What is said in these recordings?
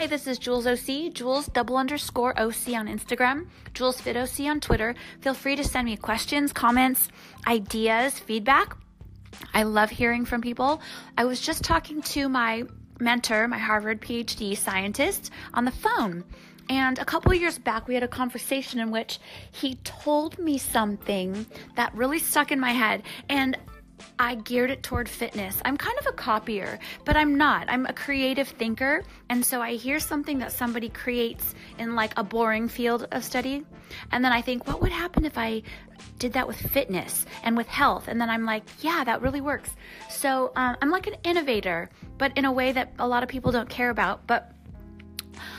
Hey, this is Jules OC, Jules double underscore OC on Instagram, Jules Fit OC on Twitter. Feel free to send me questions, comments, ideas, feedback. I love hearing from people. I was just talking to my mentor, my Harvard PhD scientist, on the phone. And a couple years back, we had a conversation in which he told me something that really stuck in my head. And I geared it toward fitness. I'm kind of a copier, but I'm not. I'm a creative thinker. And so I hear something that somebody creates in like a boring field of study. And then I think, what would happen if I did that with fitness and with health? And then I'm like, yeah, that really works. So um, I'm like an innovator, but in a way that a lot of people don't care about. But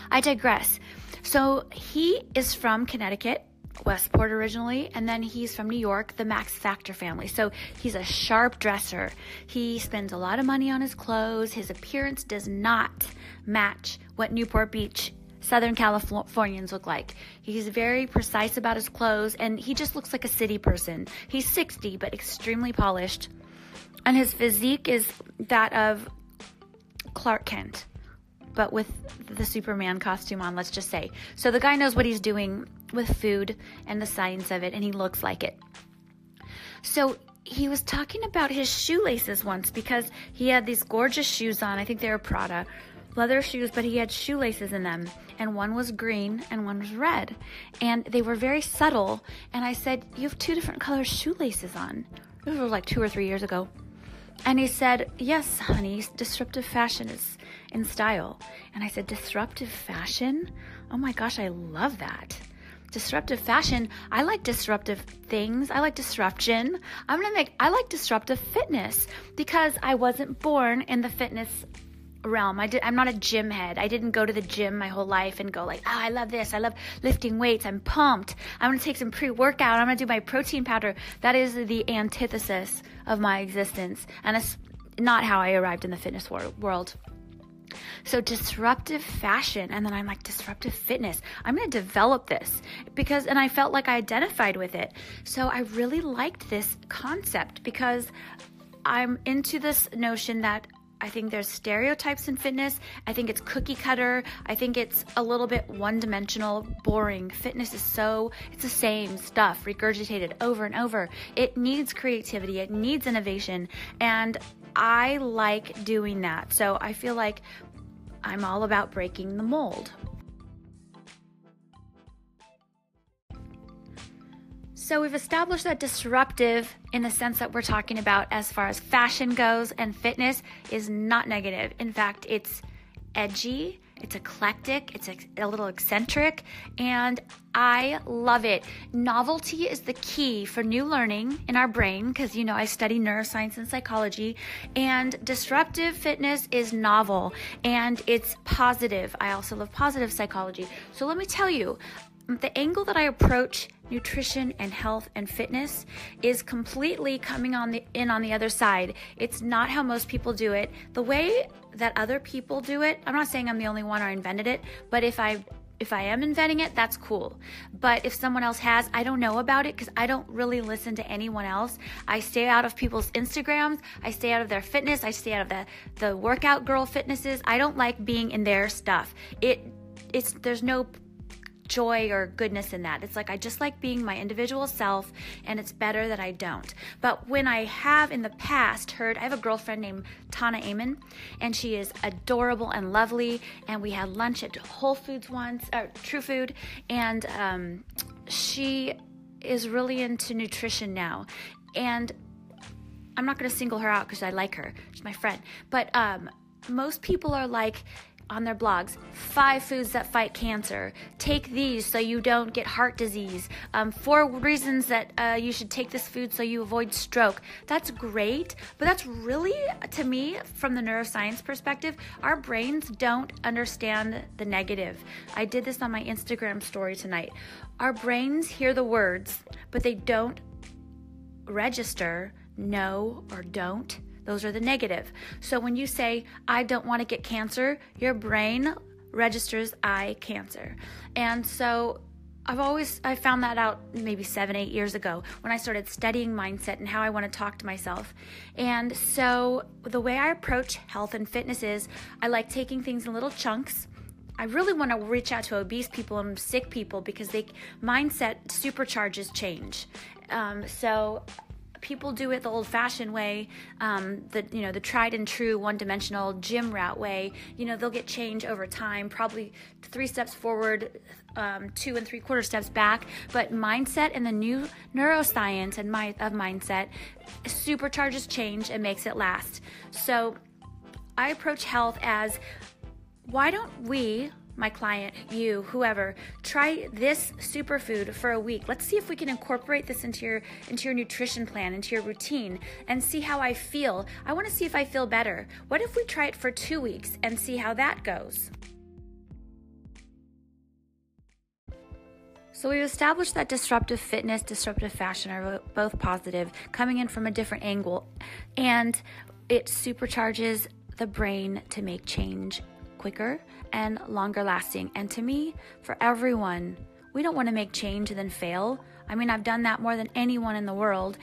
I digress. So he is from Connecticut Westport originally, and then he's from New York, the Max Factor family. So he's a sharp dresser. He spends a lot of money on his clothes. His appearance does not match what Newport Beach Southern Californians look like. He's very precise about his clothes, and he just looks like a city person. He's 60, but extremely polished. And his physique is that of Clark Kent but with the Superman costume on, let's just say. So the guy knows what he's doing with food and the science of it, and he looks like it. So he was talking about his shoelaces once because he had these gorgeous shoes on. I think they were Prada leather shoes, but he had shoelaces in them. And one was green and one was red. And they were very subtle. And I said, You have two different color shoelaces on. This was like two or three years ago. And he said, Yes, honey, disruptive fashion is in style. And I said, Disruptive fashion? Oh my gosh, I love that. Disruptive fashion. I like disruptive things. I like disruption. I'm gonna make, I like disruptive fitness because I wasn't born in the fitness realm. I did, I'm not a gym head. I didn't go to the gym my whole life and go like, oh, I love this. I love lifting weights. I'm pumped. I'm going to take some pre-workout. I'm going to do my protein powder. That is the antithesis of my existence. And it's not how I arrived in the fitness wor- world. So disruptive fashion, and then I'm like disruptive fitness. I'm going to develop this because, and I felt like I identified with it. So I really liked this concept because I'm into this notion that I think there's stereotypes in fitness. I think it's cookie cutter. I think it's a little bit one dimensional, boring. Fitness is so, it's the same stuff regurgitated over and over. It needs creativity, it needs innovation. And I like doing that. So I feel like I'm all about breaking the mold. So we've established that disruptive, in the sense that we're talking about as far as fashion goes and fitness, is not negative. In fact, it's edgy, it's eclectic, it's a, little eccentric, and I love it. Novelty is the key for new learning in our brain because, you know, I study neuroscience and psychology, and disruptive fitness is novel and it's positive. I also love positive psychology. So let me tell you, the angle that I approach nutrition and health and fitness is completely coming on the in on the other side. It's not how most people do it. The way that other people do it, I'm not saying I'm the only one or invented it, but if I if I am inventing it, that's cool. But if someone else has, I don't know about it because I don't really listen to anyone else. I stay out of people's Instagrams. I stay out of their fitness. I stay out of the the workout girl fitnesses. I don't like being in their stuff. It it's there's no joy or goodness in that. It's like I just like being my individual self, and it's better that I don't. But when I have in the past heard, I have a girlfriend named Tana Amen, and she is adorable and lovely. And we had lunch at Whole Foods once, or True Food, and um, she is really into nutrition now. And I'm not going to single her out because I like her. She's my friend. But um, most people are like, on their blogs five foods that fight cancer. Take these so you don't get heart disease. Um, four reasons that uh, you should take this food so you avoid stroke. That's great, but that's really, to me, from the neuroscience perspective, our brains don't understand the negative. I did this on my Instagram story tonight. Our brains hear the words, but they don't register no or don't those are the negative. So when you say, I don't want to get cancer, your brain registers I cancer. And so I've always I found that out maybe 7 8 years ago when I started studying mindset and how I want to talk to myself. And so the way I approach health and fitness is I like taking things in little chunks I really want to reach out to obese people and sick people because they mindset supercharges change. Um, so people do it the old-fashioned way, um, the you know the tried and true one-dimensional gym route way. You know they'll get change over time, probably three steps forward, um, two and three quarter steps back. But mindset and the new neuroscience and my, of mindset supercharges change and makes it last. So I approach health as why don't we my client, you, whoever, try this superfood for a week. Let's see if we can incorporate this into your into your nutrition plan, into your routine and see how I feel. I want to see if I feel better. What if we try it for 2 weeks and see how that goes? So we've established that disruptive fitness, disruptive fashion are both positive, coming in from a different angle, and it supercharges the brain to make change quicker and longer lasting. And to me, for everyone, we don't want to make change and then fail. I mean, I've done that more than anyone in the world.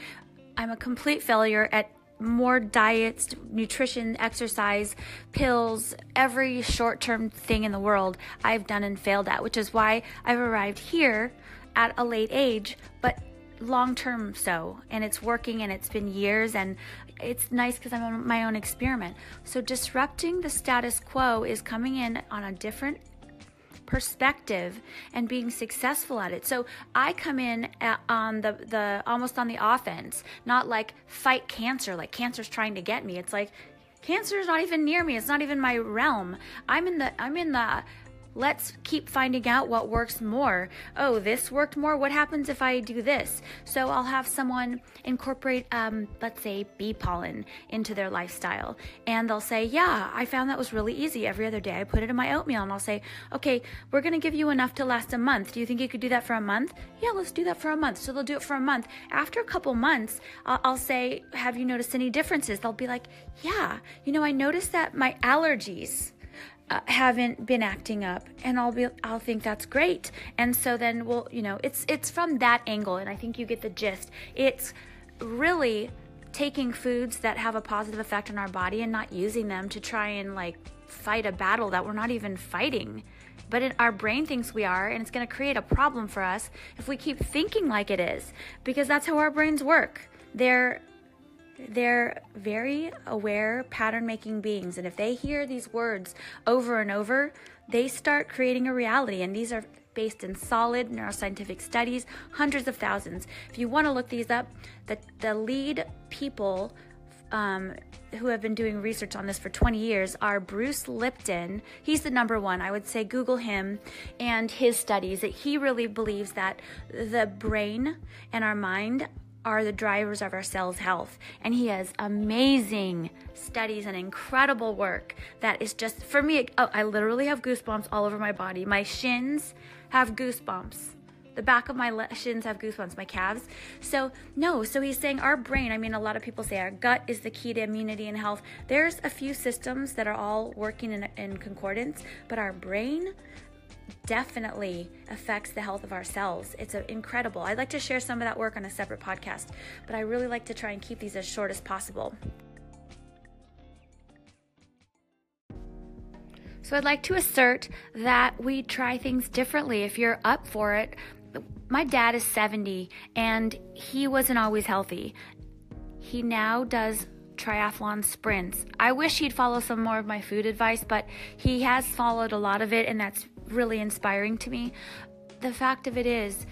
I'm a complete failure at more diets, nutrition, exercise, pills, every short term thing in the world I've done and failed at, which is why I've arrived here at a late age, but long term so. And it's working and it's been years and it's nice because I'm my own experiment. So disrupting the status quo is coming in on a different perspective and being successful at it. So I come in at, on the the almost on the offense, not like fight cancer, like cancer's trying to get me. It's like cancer is not even near me. It's not even my realm. I'm in the I'm in the Let's keep finding out what works more. Oh, this worked more. What happens if I do this? So I'll have someone incorporate, um, let's say, bee pollen into their lifestyle. And they'll say, Yeah, I found that was really easy. Every other day I put it in my oatmeal. And I'll say, Okay, we're going to give you enough to last a month. Do you think you could do that for a month? Yeah, let's do that for a month. So they'll do it for a month. After a couple months, I'll, I'll say, Have you noticed any differences? They'll be like, Yeah, you know, I noticed that my allergies uh, haven't been acting up and I'll be I'll think that's great. And so then we'll, you know, it's it's from that angle and I think you get the gist. It's really taking foods that have a positive effect on our body and not using them to try and like fight a battle that we're not even fighting. But it, our brain thinks we are, and it's going to create a problem for us if we keep thinking like it is, because that's how our brains work. They're they're very aware, pattern making beings. And if they hear these words over and over, they start creating a reality. And these are based in solid neuroscientific studies, hundreds of thousands. If you want to look these up, the, the lead people um, who have been doing research on this for 20 years are Bruce Lipton. He's the number one. I would say Google him and his studies that he really believes that the brain and our mind are the drivers of our cell's health. And he has amazing studies and incredible work that is just, for me, oh, I literally have goosebumps all over my body. My shins have goosebumps. The back of my shins have goosebumps, my calves. So, no, so he's saying our brain, I mean, a lot of people say our gut is the key to immunity and health. There's a few systems that are all working in, in concordance, but our brain, definitely affects the health of our cells. It's incredible. I'd like to share some of that work on a separate podcast, but I really like to try and keep these as short as possible. So I'd like to assert that we try things differently if you're up for it. My dad is 70 and he wasn't always healthy. He now does triathlon sprints. I wish he'd follow some more of my food advice, but he has followed a lot of it, and that's really inspiring to me. The fact of it is,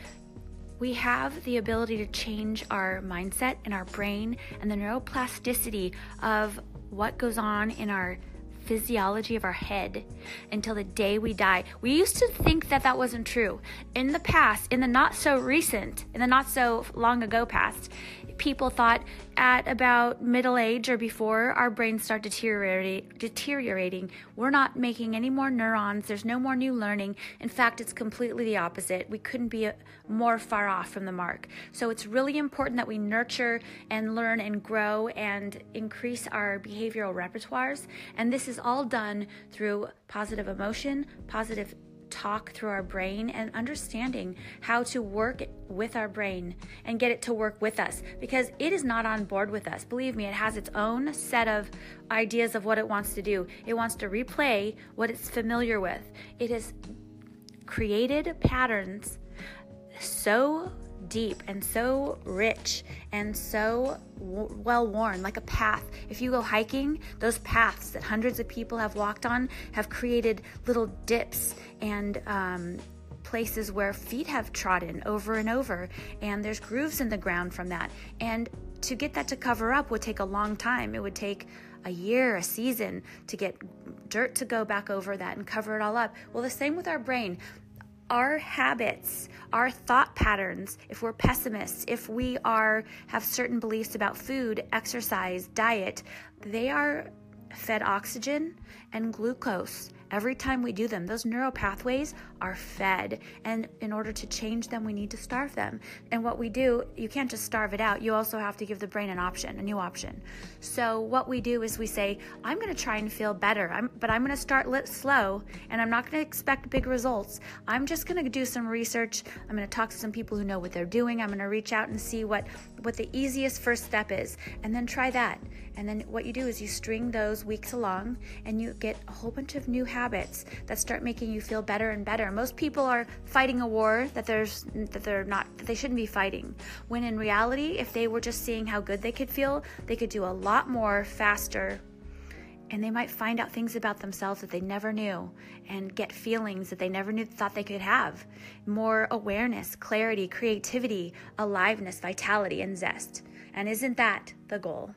we have the ability to change our mindset and our brain and the neuroplasticity of what goes on in our physiology of our head until the day we die. We used to think that that wasn't true. In the past, in the not so recent, in the not so long ago past, people thought at about middle age or before our brains start deteriorating, we're not making any more neurons. There's no more new learning. In fact, it's completely the opposite. We couldn't be uh, more far off from the mark. So it's really important that we nurture and learn and grow and increase our behavioral repertoires. And this is all done through positive emotion, positive talk through our brain and understanding how to work with our brain and get it to work with us because it is not on board with us. Believe me, it has its own set of ideas of what it wants to do. It wants to replay what it's familiar with. It has created patterns so deep and so rich and so well worn, like a path. If you go hiking, those paths that hundreds of people have walked on have created little dips and um, places where feet have trodden over and over, and there's grooves in the ground from that. And to get that to cover up would take a long time. It would take a year, a season to get dirt to go back over that and cover it all up. Well, the same with our brain our habits, our thought patterns, if we're pessimists, if we are have certain beliefs about food, exercise, diet, they are fed oxygen and glucose every time we do them. Those neural pathways are fed, and in order to change them, we need to starve them. And what we do, you can't just starve it out, you also have to give the brain an option, a new option. So, what we do is we say, I'm going to try and feel better, I'm, but I'm going to start lit slow, and I'm not going to expect big results. I'm just going to do some research. I'm going to talk to some people who know what they're doing. I'm going to reach out and see what, what the easiest first step is, and then try that. And then what you do is you string those weeks along, and you get a whole bunch of new habits that start making you feel better and better. Most people are fighting a war that there's that they're not that they shouldn't be fighting. When in reality, if they were just seeing how good they could feel, they could do a lot more faster and they might find out things about themselves that they never knew and get feelings that they never knew thought they could have more awareness clarity creativity aliveness vitality and zest and isn't that the goal